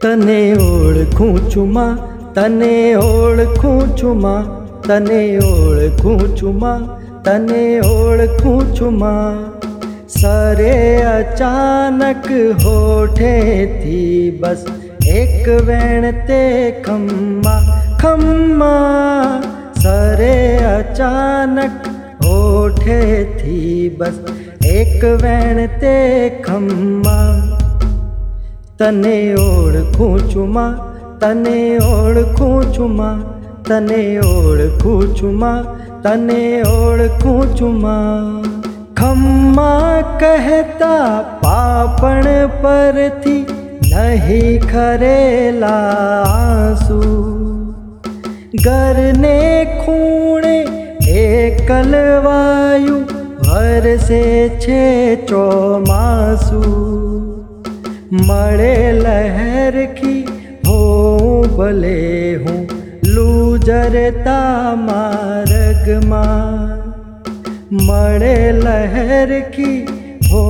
તને ઓળખું છું માં તને ઓળખું છું માં તને ઓળખું છું માં તને ઓળખું છું માં સરે અચાનક હોઠેથી બસ એક વેણ તે ખમ્મા ખમ્મા સરે અચાનક હોઠેથી બસ એક વેણ તે ખમ્મા તને ઓળખું છું માં, તને ઓળખું છું માં, તને ઓળખું છું માં, તને ઓળખું છું માં. ખમ્મા કહેતા પાપણ પરથી નહીં ખરેલા આંસુ. ઘરને ખૂણે એકલવાયું વરસે છે ચોમાસું. મળે લહેરખી હો ભલે હું લૂજરતા માર્ગમાં મળે લહેરખી હો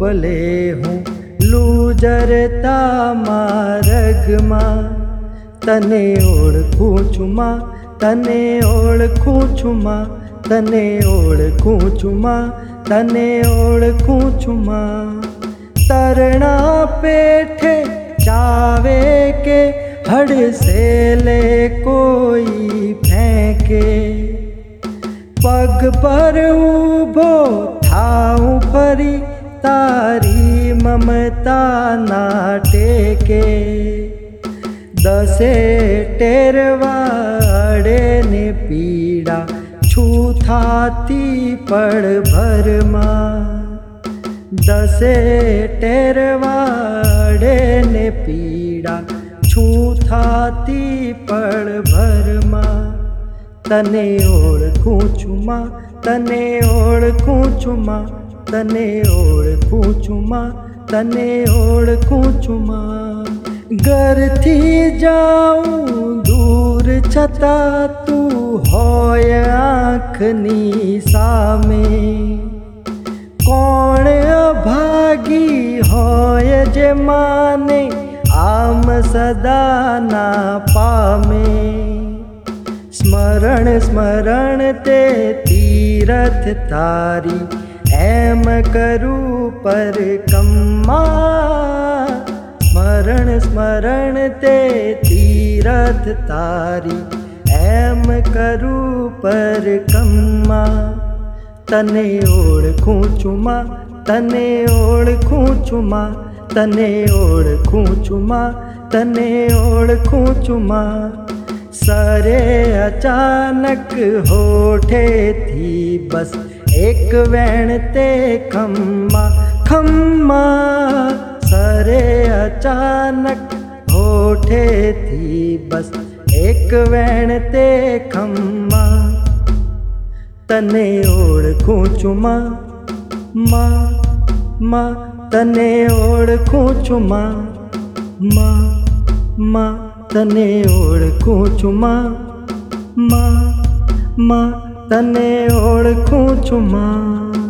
ભલે હું લૂજરતા માર્ગમાં તને ઓળખું છું માં તને ઓળખું છું માં તને ઓળખું છું માં તને ઓળખું છું માં तरणा पेठे चावे के हड़ से ले कोई फेंके। पग पर उभो थाऊ फरी तारी ममता ना टेके। दसे टेरवाड़े ने पीड़ा छू थाती पड़ भर भरमा। દસે ટેરવાડે ને પીડા છું થાતી પળ ભરમાં તને ઓળખું છું માં તને ઓળખું છું માં તને ઓળખું છું માં તને ઓળખું છું માં ઘરથી જાઉં દૂર છતાં તું હોય આંખની સામે કોણ होय जे माने आम सदा ना पामे। स्मरण स्मरण ते तीरथ तारी एम करू पर कम्मा। स्मरण स्मरण ते तीरथ तारी एम करू पर कम्मा। तने ओळखूं चुमा તને ઓળખું છું માં તને ઓળખું છું માં તને ઓળખું છું માં સરે અચાનક હોઠેથી બસ એક વેણ તે ખમ્મા ખમ્મા સરે અચાનક હોઠેથી બસ એક વેણ તે ખમ્મા તને ઓળખું છું માં માં માં તને ઓળખું છું માં માં માં તને ઓળખું છું માં માં માં તને ઓળખું છું માં